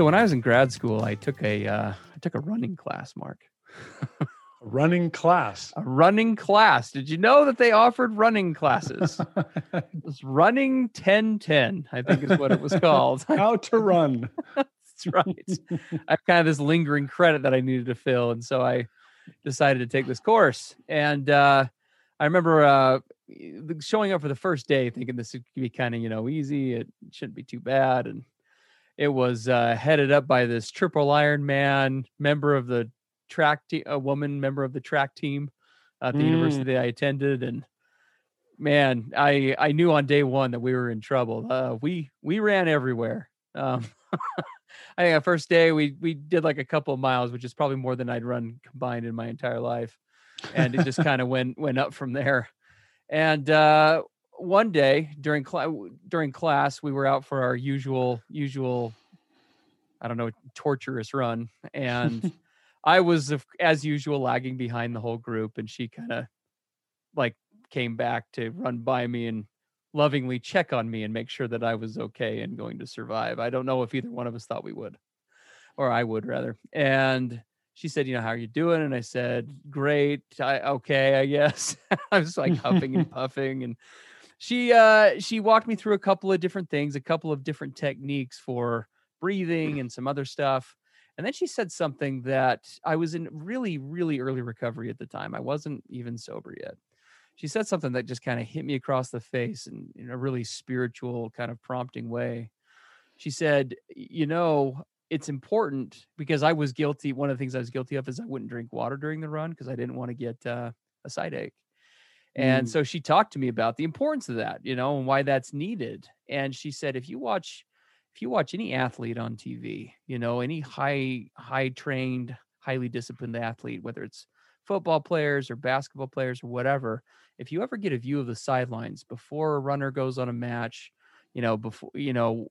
So when I was in grad school, I took a uh, I took a running class, Mark. a running class. A running class. Did you know that they offered running classes? it was running 1010, I think is what it was called. How to run. That's right. I have kind of this lingering credit that I needed to fill. And so I decided to take this course. And uh, I remember uh, showing up for the first day thinking this would be kind of, you know, easy. It shouldn't be too bad. And it was uh, headed up by this triple Iron Man member of the track team, a woman member of the track team at the mm. university I attended, and man, I I knew on day one that we were in trouble. Uh, we we ran everywhere. Um, I think the first day we we did like a couple of miles, which is probably more than I'd run combined in my entire life, and it just kind of went went up from there. And uh, one day during class during class we were out for our usual usual i don't know torturous run and i was as usual lagging behind the whole group and she kind of like came back to run by me and lovingly check on me and make sure that i was okay and going to survive i don't know if either one of us thought we would or i would rather and she said, you know, how are you doing? And I said, great. I, okay, I guess. I was like huffing and puffing and she uh she walked me through a couple of different things, a couple of different techniques for breathing and some other stuff. And then she said something that I was in really, really early recovery at the time. I wasn't even sober yet. She said something that just kind of hit me across the face in, in a really spiritual, kind of prompting way. She said, You know, it's important because I was guilty. One of the things I was guilty of is I wouldn't drink water during the run because I didn't want to get uh, a side ache. And mm. so she talked to me about the importance of that, you know, and why that's needed. And she said, if you watch, if you watch any athlete on TV, you know, any high, high trained, highly disciplined athlete, whether it's football players or basketball players or whatever, if you ever get a view of the sidelines before a runner goes on a match, you know, before, you know,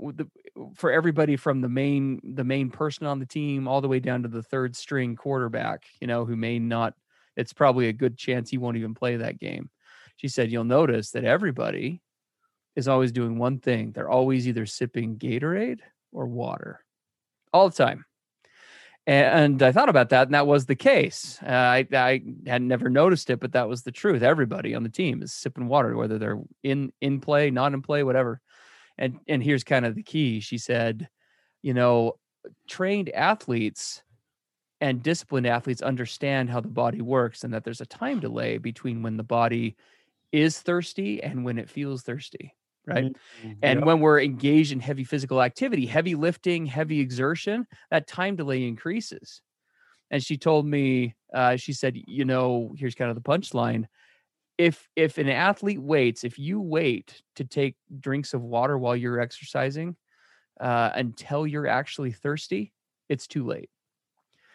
the, for everybody from the main the main person on the team all the way down to the third string quarterback you know who may not it's probably a good chance he won't even play that game. She said, You'll notice that everybody is always doing one thing. They're always either sipping Gatorade or water all the time. And I thought about that, and that was the case. Uh, I, I had never noticed it, but that was the truth. Everybody on the team is sipping water, whether they're in in play, not in play, whatever. And and here's kind of the key. She said, you know, trained athletes and disciplined athletes understand how the body works and that there's a time delay between when the body is thirsty and when it feels thirsty right mm-hmm. and when we're engaged in heavy physical activity heavy lifting heavy exertion that time delay increases and she told me, uh, she said, you know, here's kind of the punchline. If if an athlete waits, if you wait to take drinks of water while you're exercising uh, until you're actually thirsty, it's too late.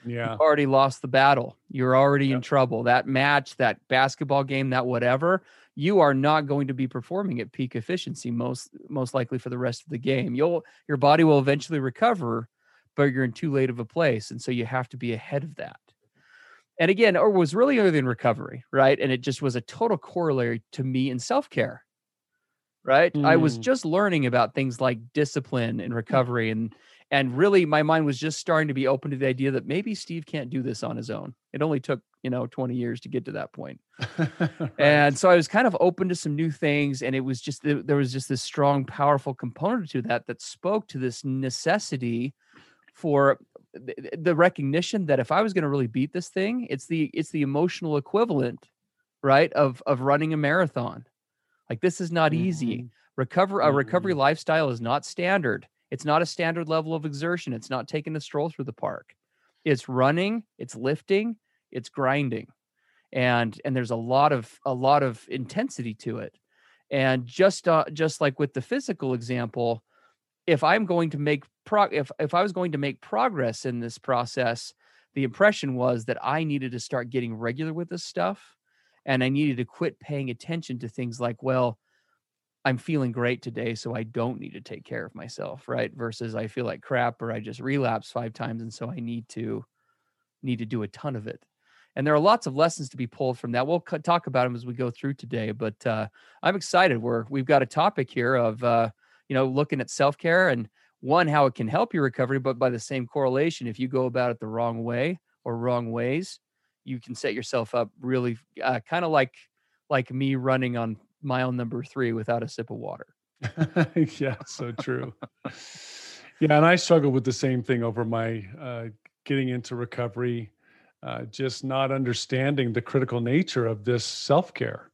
Yeah. You've already lost the battle. You're already Yep. in trouble. That match, that basketball game, that whatever, you are not going to be performing at peak efficiency most most likely for the rest of the game. You'll your body will eventually recover, but you're in too late of a place. And so you have to be ahead of that. And again, or was really early in recovery, right? And it just was a total corollary to me in self-care. Right. I was Mm. just learning about things like discipline and recovery and and really my mind was just starting to be open to the idea that maybe Steve can't do this on his own. It only took, you know, 20 years to get to that point. Right. And so I was kind of open to some new things and it was just there was just this strong powerful component to that that spoke to this necessity for th- th- the recognition that if I was going to really beat this thing, it's the it's the emotional equivalent, right, of of running a marathon. Like this is not easy Mhm. recover a recovery Mhm. lifestyle is not standard it's not a standard level of exertion. It's not taking a stroll through the park. It's running it's lifting it's grinding. And and there's a lot of a lot of intensity to it. And just uh, just like with the physical example if i'm going to make pro if if i was going to make progress in this process the impression was that i needed to start getting regular with this stuff and i needed to quit paying attention to things like well I'm feeling great today, so I don't need to take care of myself, right? Versus I feel like crap or I just relapse five times and so I need to need to do a ton of it. And there are lots of lessons to be pulled from that. We'll talk about them as we go through today, but uh, I'm excited. We're we've got a topic here of uh, you know looking at self care and one how it can help your recovery, but by the same correlation, if you go about it the wrong way or wrong ways, you can set yourself up really uh, kind of like like me running on mile number three without a sip of water. yeah, so true. yeah, and I struggled with the same thing over my uh, getting into recovery, uh, just not understanding the critical nature of this self care.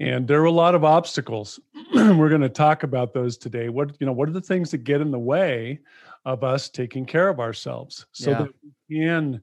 And there are a lot of obstacles. We're going to talk about those today. What you know, what are the things that get in the way of us taking care of ourselves so Yeah. that we can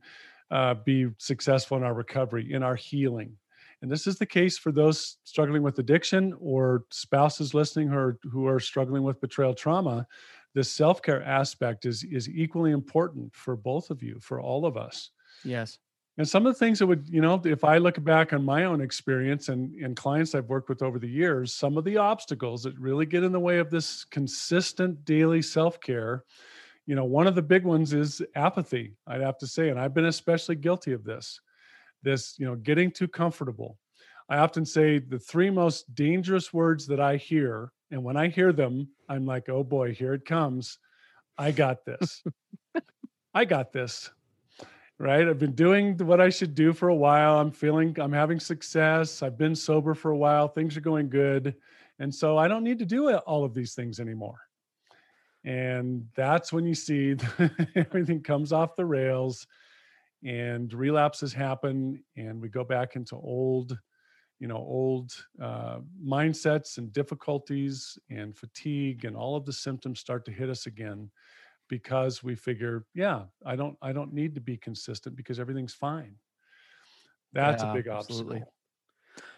uh, be successful in our recovery, in our healing? And this is the case for those struggling with addiction or spouses listening who are, who are struggling with betrayal trauma. This self care aspect is, is equally important for both of you, for all of us. Yes. And some of the things that would, you know, if I look back on my own experience and, and clients I've worked with over the years, some of the obstacles that really get in the way of this consistent daily self care, you know, one of the big ones is apathy, I'd have to say. And I've been especially guilty of this this, you know, getting too comfortable. I often say the three most dangerous words that I hear, and when I hear them, I'm like, oh boy, here it comes. I got this. I got this right? I've been doing what I should do for a while. I'm feeling, I'm having success. I've been sober for a while. Things are going good. And so I don't need to do all of these things anymore. And that's when you see everything comes off the rails and relapses happen and we go back into old you know old uh, mindsets and difficulties and fatigue and all of the symptoms start to hit us again because we figure yeah i don't i don't need to be consistent because everything's fine that's Yeah, a big absolutely. obstacle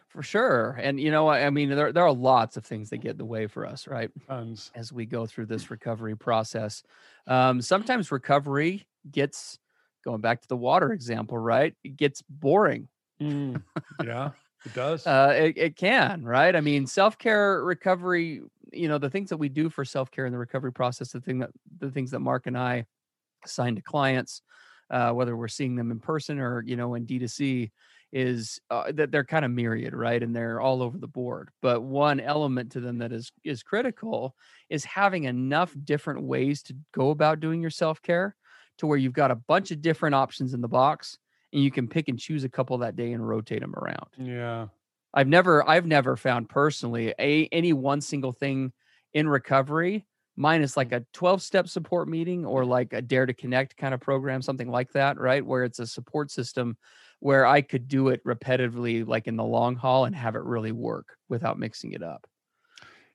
For sure. And you know, I mean, there, there are lots of things that get in the way for us, right? tons As we go through this recovery process. Um, sometimes recovery gets going back to the water example, right? It gets boring. Mm, yeah it does Uh, it, it can, right? I mean, self care, recovery. You know, the things that we do for self care in the recovery process, the thing that the things that Mark and I assign to clients, uh, whether we're seeing them in person or you know in D2C, is uh, that they're kind of myriad, right? And they're all over the board. But one element to them that is is critical is having enough different ways to go about doing your self care to where you've got a bunch of different options in the box and you can pick and choose a couple that day and rotate them around. yeah I've never I've never found personally a any one single thing in recovery minus like mm. a 12 step support meeting or like a dare to connect kind of program something like that right where it's a support system where I could do it repetitively like in the long haul and have it really work without mixing it up.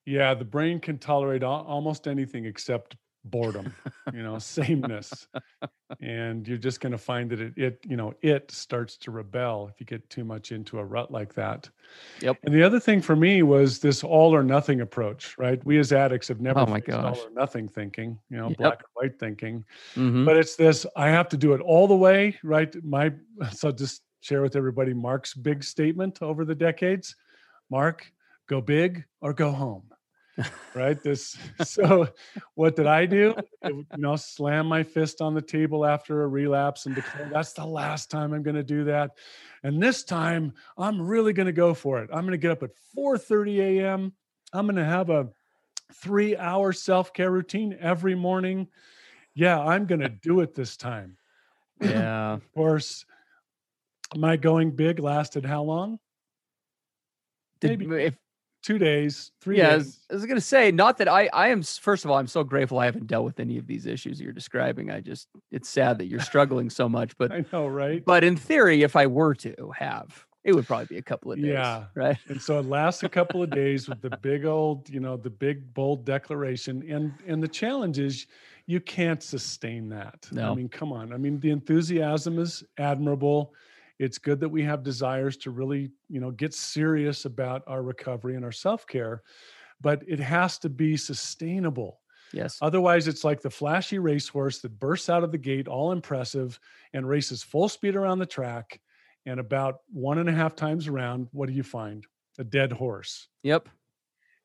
yeah the brain can tolerate almost anything except boredom, you know, sameness. and you're just going to find that it, it, you know, it starts to rebel if you get too much into a rut like that. Yep. And the other thing for me was this all or nothing approach, right? We as addicts have never Oh my faced all or nothing thinking, you know, Yep. black and white thinking. Mhm. But it's this I have to do it all the way, right? My so just share with everybody Mark's big statement over the decades. Mark, go big or go home. Right? This so what did I do? It you know, slam my fist on the table after a relapse and declare that's the last time I'm going to do that. And this time I'm really going to go for it. I'm going to get up at 4:30 a.m. I'm going to have a 3-hour self-care routine every morning. Yeah, I'm going to do it this time. yeah. Of course, my going big lasted how long? Did, Maybe if Two days, three yeah, days. was, I was gonna say, not that I, I am. First of all, I'm so grateful I haven't dealt with any of these issues you're describing. I just, it's sad that you're struggling so much. But, I know, right? but in theory, if I were to have, it would probably be a couple of days. Yeah. Right. and so it lasts a couple of days with the big old you know the big bold declaration and and the challenge is you can't sustain that No. i mean come on i mean the enthusiasm is admirable it's good that we have desires to really you know get serious about our recovery and our self-care but it has to be sustainable Yes. Otherwise, it's like the flashy racehorse that bursts out of the gate, all impressive, and races full speed around the track. And about one and a half times around, what do you find? A dead horse. Yep.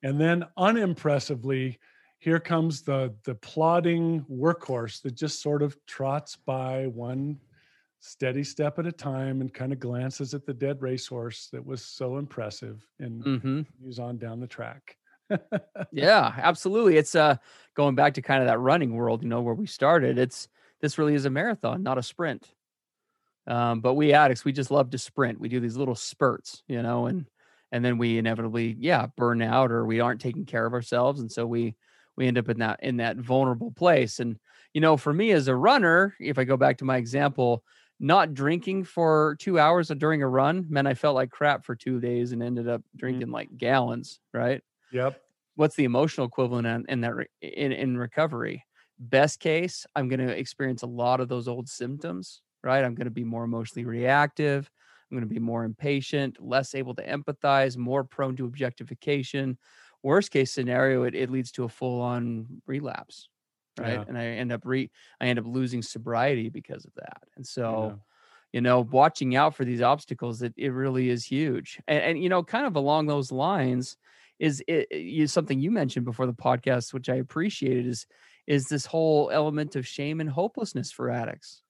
And then unimpressively, here comes the the plodding workhorse that just sort of trots by one steady step at a time and kind of glances at the dead racehorse that was so impressive and hmm moves on down the track. Yeah, absolutely. It's uh going back to kind of that running world, you know, where we started. It's this really is a marathon, not a sprint. Um, but we addicts, we just love to sprint. We do these little spurts, you know, and and then we inevitably, yeah, burn out or we aren't taking care of ourselves, and so we we end up in that in that vulnerable place. And you know, for me as a runner, if I go back to my example, not drinking for two hours uh, during a run meant I felt like crap for two days and ended up mm-hmm. drinking like gallons, right? Yep. what's the emotional equivalent in, in that re- in, in recovery? Best case i'm going to experience a lot of those old symptoms right? I'm going to be more emotionally reactive i'm going to be more impatient less able to empathize more prone to objectification. Worst case scenario it, it leads to a full-on relapse right Yeah. and i end up re i end up losing sobriety because of that and so Yeah. you know watching out for these obstacles it, it really is huge and, and you know kind of along those lines is it, is something you mentioned before the podcast which i appreciated is is this whole element of shame and hopelessness for addicts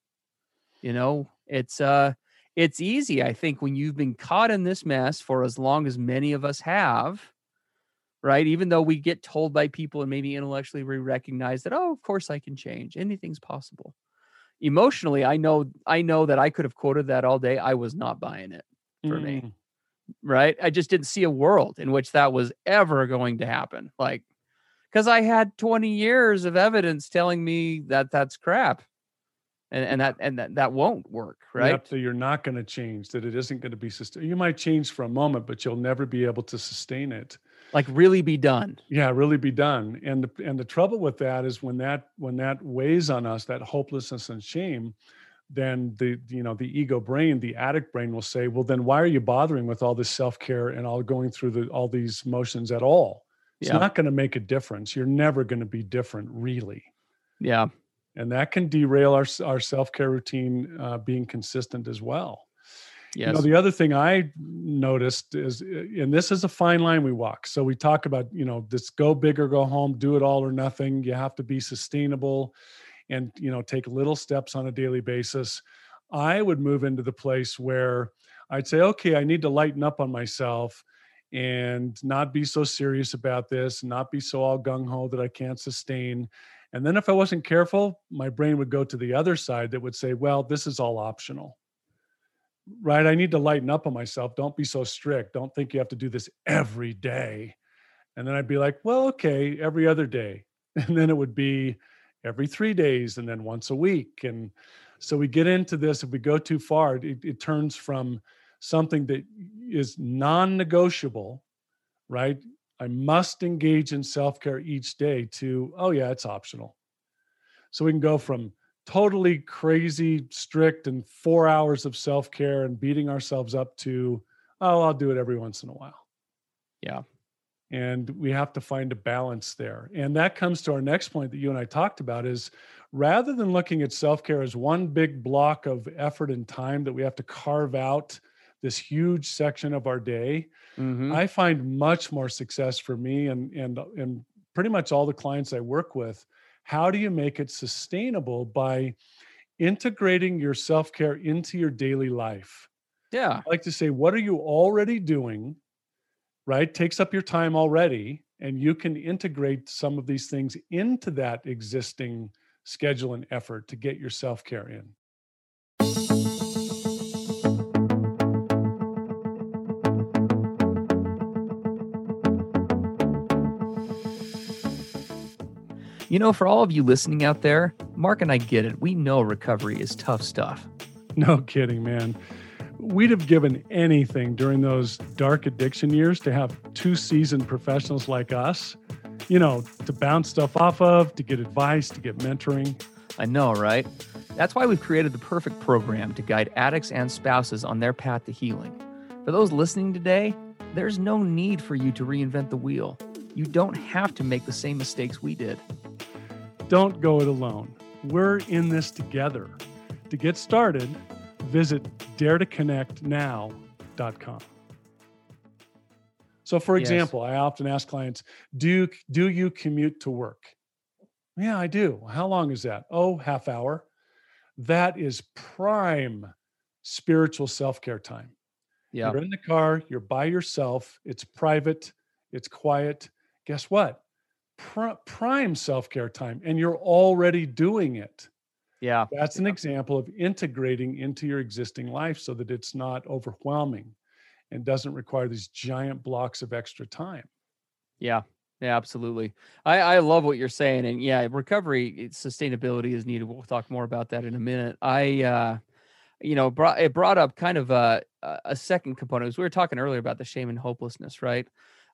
you know it's uh it's easy i think when you've been caught in this mess for as long as many of us have right even though we get told by people and maybe intellectually we recognize that oh of course i can change anything's possible emotionally i know i know that i could have quoted that all day i was not buying it for me. Mm. right i just didn't see a world in which that was ever going to happen like because i had 20 years of evidence telling me that that's crap and and that and that, that won't work right Yep, that you're not going to change, that it isn't going to be sustained. You might change for a moment, but you'll never be able to sustain it. Like really be done Yeah, really be done. And the, and the trouble with that is when that when that weighs on us, that hopelessness and shame, then the you know the ego brain, the addict brain will say, well, then why are you bothering with all this self care and all going through the all these motions at all? It's Yeah. not going to make a difference. You're never going to be different, really. yeah And that can derail our our self care routine uh, being consistent as well. Yes You know, the other thing I noticed is, uh, and this is a fine line we walk. So we talk about, you know, this go big or go home, do it all or nothing. You have to be sustainable and, you know, take little steps on a daily basis. I would move into the place where I'd say, okay, I need to lighten up on myself and not be so serious about this, not be so all gung ho that I can't sustain. And then if I wasn't careful, my brain would go to the other side that would say, well, this is all optional right? I need to lighten up on myself. Don't be so strict. Don't think you have to do this every day. And then I'd be like, well, okay, every other day. And then it would be every three days and then once a week. And so we get into this. If we go too far, it, it turns from something that is non negotiable, right? I must engage in self care each day to, oh, yeah, it's optional. So we can go from totally crazy, strict, and four hours of self care and beating ourselves up to, oh, I'll do it every once in a while. Yeah. And we have to find a balance there. And that comes to our next point that you and I talked about is rather than looking at self care as one big block of effort and time that we have to carve out this huge section of our day, Mhm. I find much more success for me and and and pretty much all the clients I work with. How do you make it sustainable by integrating your self-care into your daily life? yeah. I like to say, what are you already doing? Right? Takes up your time already, and you can integrate some of these things into that existing schedule and effort to get your self-care in. You know, for all of you listening out there, Mark and I get it. We know recovery is tough stuff. No kidding, man. We'd have given anything during those dark addiction years to have two seasoned professionals like us, you know, to bounce stuff off of, to get advice, to get mentoring. I know, right? That's why we've created the perfect program to guide addicts and spouses on their path to healing. For those listening today, there's no need for you to reinvent the wheel. You don't have to make the same mistakes we did. Don't go it alone. We're in this together. To get started, visit daretoconnectnow.com. So, for Yes. example, I often ask clients, do, do you commute to work? Yeah, I do. How long is that? Oh, half hour. That is prime spiritual self care time. Yeah. You're in the car, you're by yourself, it's private, it's quiet. Guess what? Pri- prime self care time, and you're already doing it. Yeah. That's an Yeah. example of integrating into your existing life so that it's not overwhelming and doesn't require these giant blocks of extra time. Yeah. Yeah, absolutely. I, I love what you're saying. And yeah, recovery, sustainability is needed. We'll talk more about that in a minute. I, uh, you know, brought it brought up kind of a a a second component. As we were talking earlier about the shame and hopelessness, right?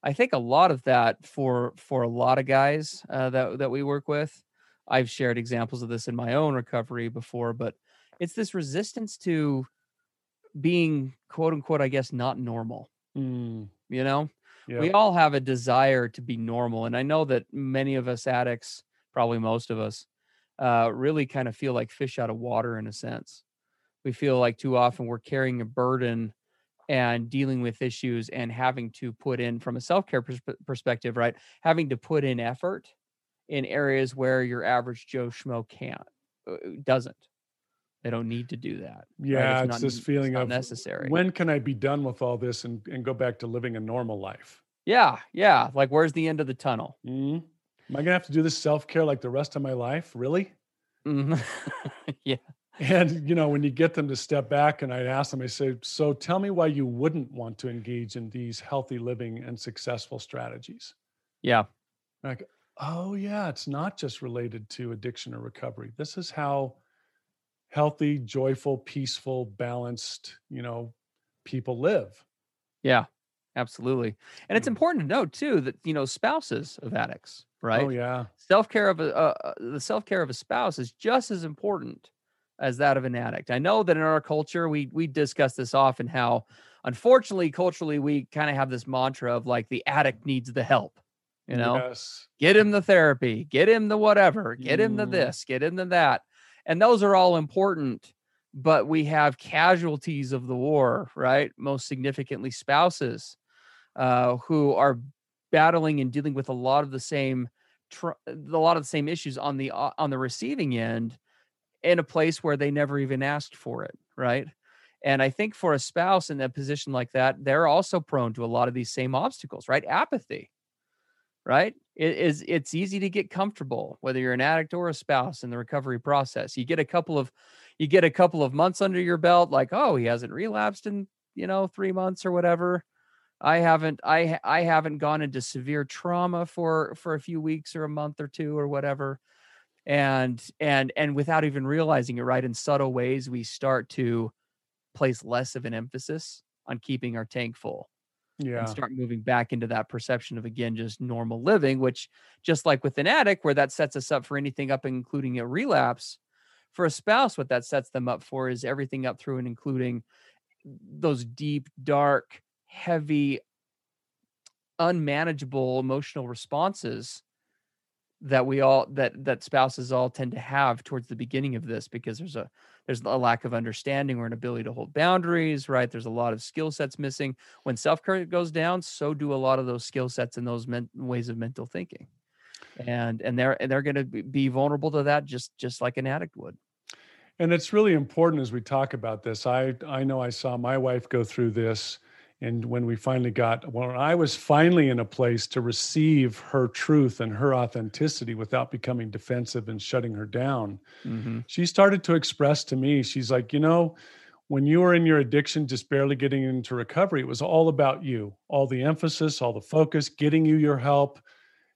I think a lot of that for for a lot of guys uh, that that we work with, I've shared examples of this in my own recovery before, but it's this resistance to being quote unquote, I guess, not normal. Mm, You know, yeah. we all have a desire to be normal and i know that many of us addicts probably most of us uh, really kind of feel like fish out of water in a sense we feel like too often we're carrying a burden and dealing with issues and having to put in from a self-care persp- perspective right having to put in effort in areas where your average joe schmo can't uh, doesn't they don't need to do that right? yeah, it's, not this feeling of necessary when can I be done with all this and, and go back to living a normal life? yeah yeah like where's the end of the tunnel Mm? Am I going to have to do this self care like the rest of my life? Really? Mhm. yeah. And you know, when you get them to step back, and i'd ask them, I say, "So tell me why you wouldn't want to engage in these healthy living and successful strategies." Yeah. Like, oh yeah, it's not just related to addiction or recovery. This is how healthy, joyful, peaceful, balanced, you know, people live. Yeah. Absolutely. And it's Mm. important to note too that you know spouses of addicts, right? Oh yeah. Self-care of a uh, uh, the self-care of a spouse is just as important as that of an addict. I know that in our culture we we discuss this often how unfortunately culturally we kind of have this mantra of like the addict needs the help. You know, Yes. get him the therapy, get him the whatever, get him the Mm. this, get him the that. And those are all important, but we have casualties of the war, right? Most significantly, spouses uh, who are battling and dealing with a lot of the same, tr- a lot of the same issues on the uh, on the receiving end, in a place where they never even asked for it, right? And I think for a spouse in a position like that, they're also prone to a lot of these same obstacles, right? Apathy right it is it's easy to get comfortable whether you're an addict or a spouse in the recovery process you get a couple of you get a couple of months under your belt like oh he hasn't relapsed in you know 3 months or whatever i haven't I I haven't gone into severe trauma for for a few weeks or a month or two or whatever and and and without even realizing it right in subtle ways we start to place less of an emphasis on keeping our tank full yeah. and start moving back into that perception of again just normal living which just like with an addict where that sets us up for anything up including a relapse for a spouse what that sets them up for is everything up through and including those deep dark heavy unmanageable emotional responses that we all that that spouses all tend to have towards the beginning of this because there's a there's a lack of understanding or an ability to hold boundaries right? There's a lot of skill sets missing. When self-care goes down so do a lot of those skill sets and those men- ways of mental thinking. And and they're and they're going to be vulnerable to that just just like an addict would. And it's really important as we talk about this. I i know i saw my wife go through this and when we finally got when i was finally in a place to receive her truth and her authenticity without becoming defensive and shutting her down mm-hmm. she started to express to me she's like you know when you were in your addiction just barely getting into recovery it was all about you. All the emphasis all the focus getting you your help.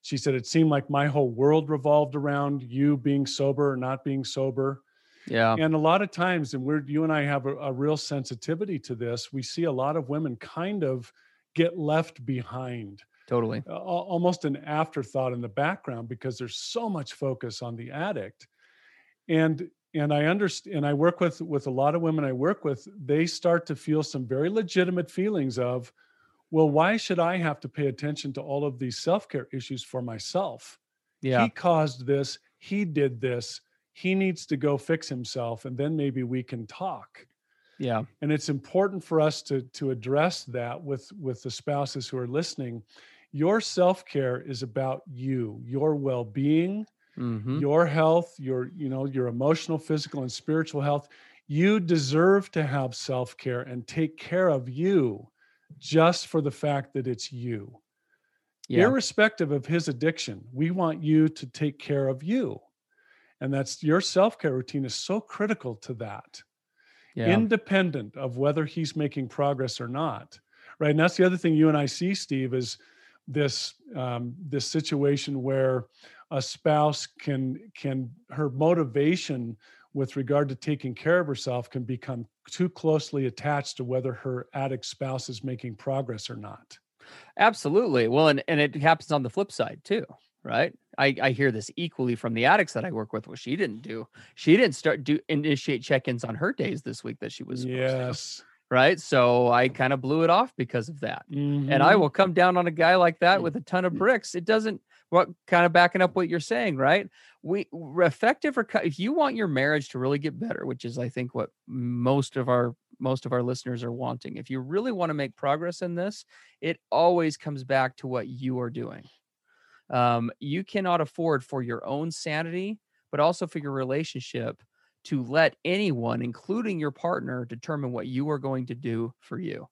She said it seemed like my whole world revolved around you being sober or not being sober yeah. And a lot of times, and we're you and I have a, a, real sensitivity to this, we see a lot of women kind of get left behind. Totally. Uh, almost an afterthought in the background because there's so much focus on the addict. And and I understand and I work with with a lot of women I work with, they start to feel some very legitimate feelings of, well, why should I have to pay attention to all of these self-care issues for myself? Yeah. He caused this, he did this he needs to go fix himself and then maybe we can talk. Yeah. And it's important for us to to address that with with the spouses who are listening. Your self-care is about you your well-being mm-hmm. your health your you know your emotional physical and spiritual health. You deserve to have self-care and take care of you just for the fact that it's you. Yeah. irrespective of his addiction we want you to take care of you and that's your self-care routine is so critical to that. Yeah. independent of whether he's making progress or not right? And that's the other thing you and i see steve is this um, this situation where a spouse can can her motivation with regard to taking care of herself can become too closely attached to whether her addict spouse is making progress or not. Absolutely. Well and, and it happens on the flip side too right? I, I hear this equally from the addicts that I work with. What she didn't do, she didn't start do initiate check-ins on her days this week that she was yes. To, right. So I kind of blew it off because of that. Mm-hmm. And I will come down on a guy like that with a ton of bricks. It doesn't what kind of backing up what you're saying, right? We effective or if you want your marriage to really get better, which is I think what most of our most of our listeners are wanting. If you really want to make progress in this, it always comes back to what you are doing um, you cannot afford for your own sanity, but also for your relationship to let anyone, including your partner, determine what you are going to do for you.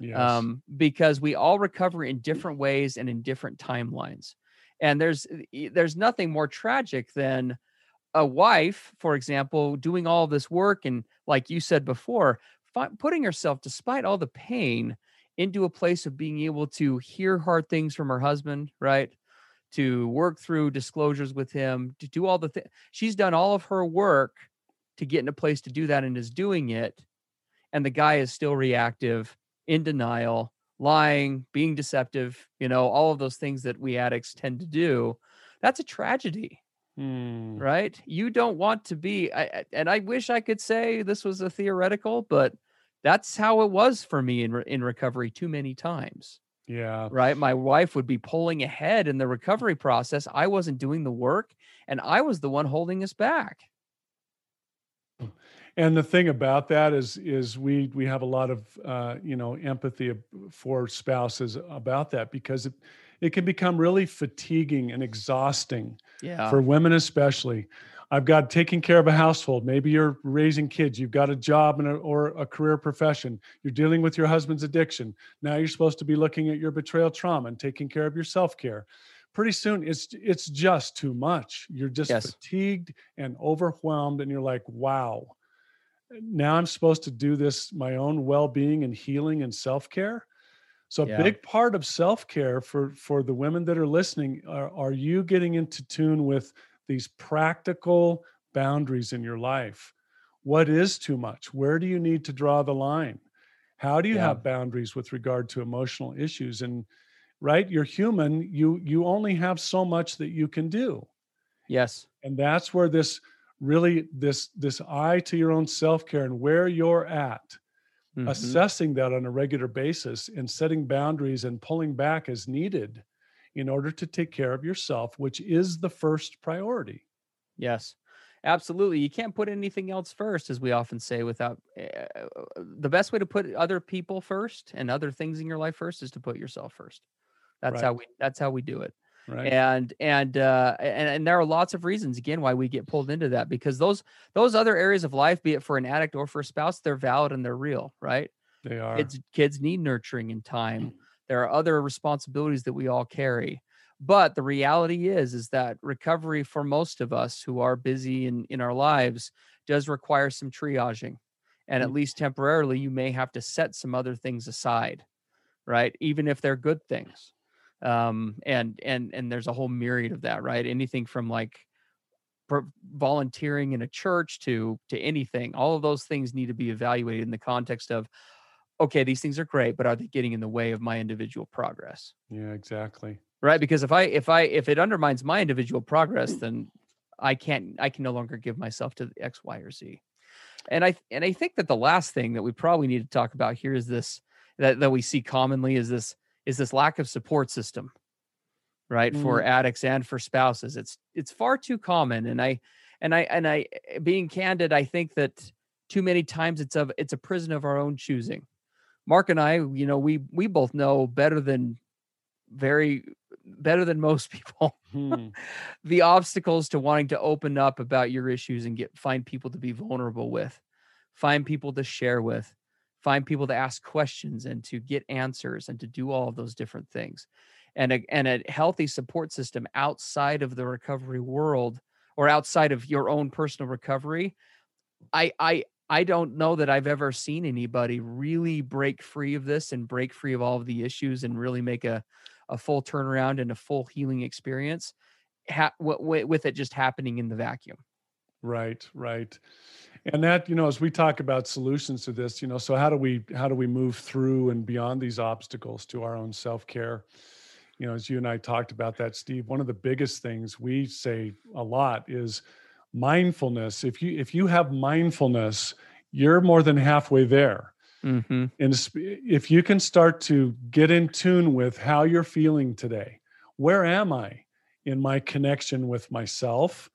Yes. Um, because we all recover in different ways and in different timelines. And there's there's nothing more tragic than a wife, for example, doing all this work and, like you said before, putting herself, despite all the pain, into a place of being able to hear hard things from her husband, right? To work through disclosures with him, to do all the things. She's done all of her work to get in a place to do that and is doing it. And the guy is still reactive, in denial, lying, being deceptive, you know, all of those things that we addicts tend to do. That's a tragedy. Hmm. Right? You don't want to be, I, and I wish I could say this was a theoretical, but that's how it was for me in, re, in recovery too many times. Yeah. Right. My wife would be pulling ahead in the recovery process. I wasn't doing the work and I was the one holding us back. And the thing about that is, is we we have a lot of uh, you know empathy for spouses about that because it it can become really fatiguing and exhausting yeah. for women especially I've got taking care of a household. Maybe you're raising kids. You've got a job and a, or a career profession. You're dealing with your husband's addiction. Now you're supposed to be looking at your betrayal trauma and taking care of your self care. Pretty soon, it's it's just too much. You're just yes. fatigued and overwhelmed, and you're like, "Wow, now I'm supposed to do this my own well being and healing and self care." So yeah. a big part of self care for for the women that are listening are, are you getting into tune with these practical boundaries in your life. What is too much? Where do you need to draw the line? How do you Yeah. have boundaries with regard to emotional issues? And right, you're human. You you only have so much that you can do. Yes. And that's where this really this this eye to your own self-care and where you're at Mhm. assessing that on a regular basis and setting boundaries and pulling back as needed in order to take care of yourself, which is the first priority. Yes, absolutely. You can't put anything else first, as we often say, without uh, the best way to put other people first and other things in your life first is to put yourself first. That's how we that's how we do it. Right. And and uh and, and there are lots of reasons again why we get pulled into that because those those other areas of life, be it for an addict or for a spouse, they're valid and they're real, right? they are. kids kids need nurturing and time there are other responsibilities that we all carry but the reality is is that recovery for most of us who are busy in in our lives does require some triaging and at Mm. least temporarily you may have to set some other things aside right even if they're good things um and and and there's a whole myriad of that right anything from like volunteering in a church to to anything all of those things need to be evaluated in the context of okay these things are great but are they getting in the way of my individual progress? Yeah, exactly. right because if i if i if it undermines my individual progress then i can't i can no longer give myself to the x y or z. And i and i think that the last thing that we probably need to talk about here is this that, that we see commonly is this is this lack of support system right for addicts and for spouses. It's it's far too common and i and i and i eh, being candid i think that too many times it's of it's a prison of our own choosing mark and i you know we we both know better than very better than most people Hmm. the obstacles to wanting to open up about your issues and get find people to be vulnerable with find people to share with find people to ask questions and to get answers and to do all of those different things and a, and a healthy support system outside of the recovery world or outside of your own personal recovery i i i don't know that i've ever seen anybody really break free of this and break free of all of the issues and really make a a full turnaround and a full healing experience ha- w- with it just happening in the vacuum Right, right. And that, you know, as we talk about solutions to this, you know, so how do we how do we move through and beyond these obstacles to our own self-care? You know, as you and I talked about that, Steve, one of the biggest things we say a lot is mindfulness. If you if you have mindfulness, you're more than halfway there. mm-hmm. And if you can start to get in tune with how you're feeling today, where am I in my connection with myself,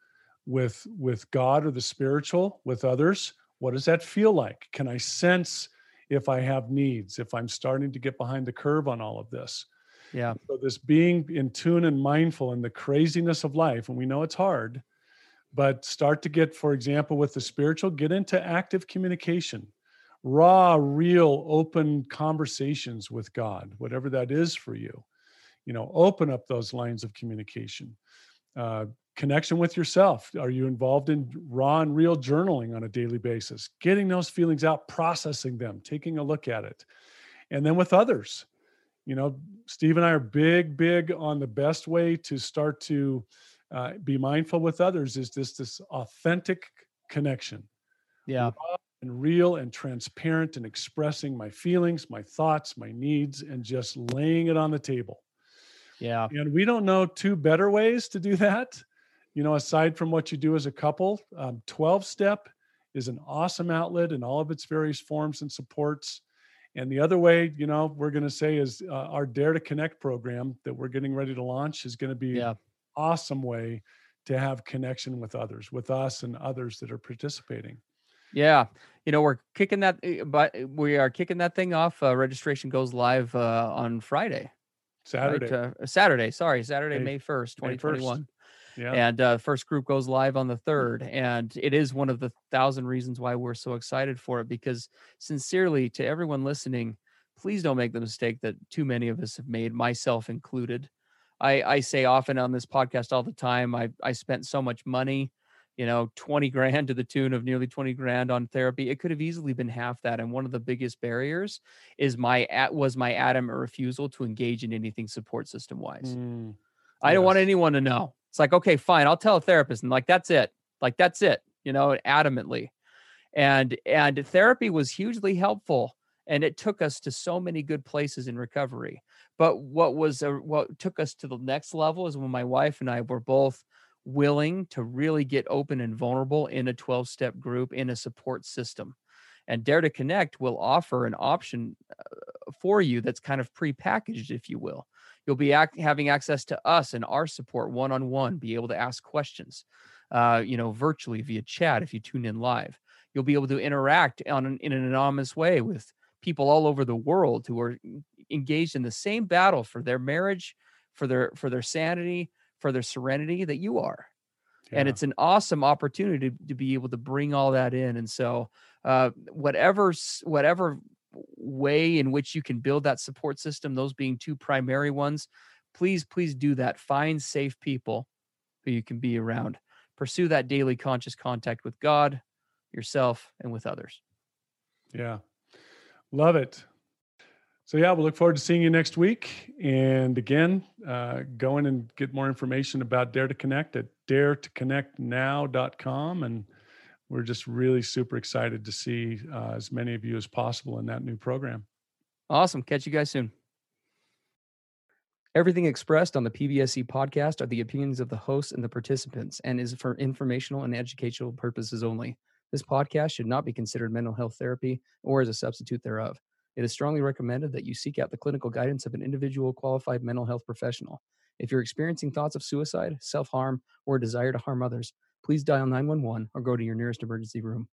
with with God or the spiritual, with others? What does that feel like? Can I sense if I have needs, if I'm starting to get behind the curve on all of this? yeah So this being in tune and mindful in the craziness of life, and we know it's hard, but start to get, for example, with the spiritual, get into active communication, raw, real, open conversations with God, whatever that is for you. You know, open up those lines of communication. Uh, connection with yourself. Are you involved in raw and real journaling on a daily basis? Getting those feelings out, processing them, taking a look at it. And then with others, you know, Steve and I are big, big on the best way to start to uh, be mindful with others is this this authentic connection yeah and real and transparent and expressing my feelings, my thoughts, my needs, and just laying it on the table. yeah And we don't know two better ways to do that. You know, aside from what you do as a couple, um, 12 step is an awesome outlet in all of its various forms and supports. And the other way, you know, we're going to say is uh, our Dare to Connect program that we're getting ready to launch is going to be yeah awesome way to have connection with others, with us and others that are participating. Yeah, you know we're kicking that, eh, but we are kicking that thing off. Uh, registration goes live uh, on Friday, right? Saturday. Uh, Saturday, sorry, Saturday, May- first, May twenty 1st. yeah. And uh, first group goes live on the third, and it is one of the thousand reasons why we're so excited for it. Because sincerely, to everyone listening, please don't make the mistake that too many of us have made, myself included. I, I say often on this podcast all the time, I I spent so much money you know 20 grand to the tune of nearly 20 grand on therapy. It could have easily been half that and one of the biggest barriers is my at was my adamant refusal to engage in anything support system wise Mm, i don't want anyone to know. It's like okay fine i'll tell a therapist and like that's it like that's it you know adamantly. And and therapy was hugely helpful and it took us to so many good places in recovery. But what was a, what took us to the next level is when my wife and I were both willing to really get open and vulnerable in a 12 step group in a support system. And Dare to Connect will offer an option uh, for you that's kind of pre-packaged, if you will. You'll be ac- having access to us and our support one on one, be able to ask questions, uh, you know, virtually via chat if you tune in live. You'll be able to interact on an, in an anonymous way with people all over the world who are engaged in the same battle for their marriage, for their for their sanity, for their serenity that you are. Yeah. And it's an awesome opportunity to, to be able to bring all that in. And so uh, whatever whatever way in which you can build that support system, those being two primary ones, please, please do that. Find safe people who you can be around. Pursue that daily conscious contact with God, yourself, and with others. Yeah. Love it. So yeah, we'll look forward to seeing you next week. And again, uh, go in and get more information about Dare to Connect at daretoconnectnow.com. And we're just really super excited to see uh, as many of you as possible in that new program. Awesome. Catch you guys soon. Everything expressed on the PBSC podcast are the opinions of the hosts and the participants and is for informational and educational purposes only. This podcast should not be considered mental health therapy or as a substitute thereof. It is strongly recommended that you seek out the clinical guidance of an individual qualified mental health professional. If you're experiencing thoughts of suicide, self harm, or a desire to harm others, please dial 911 or go to your nearest emergency room.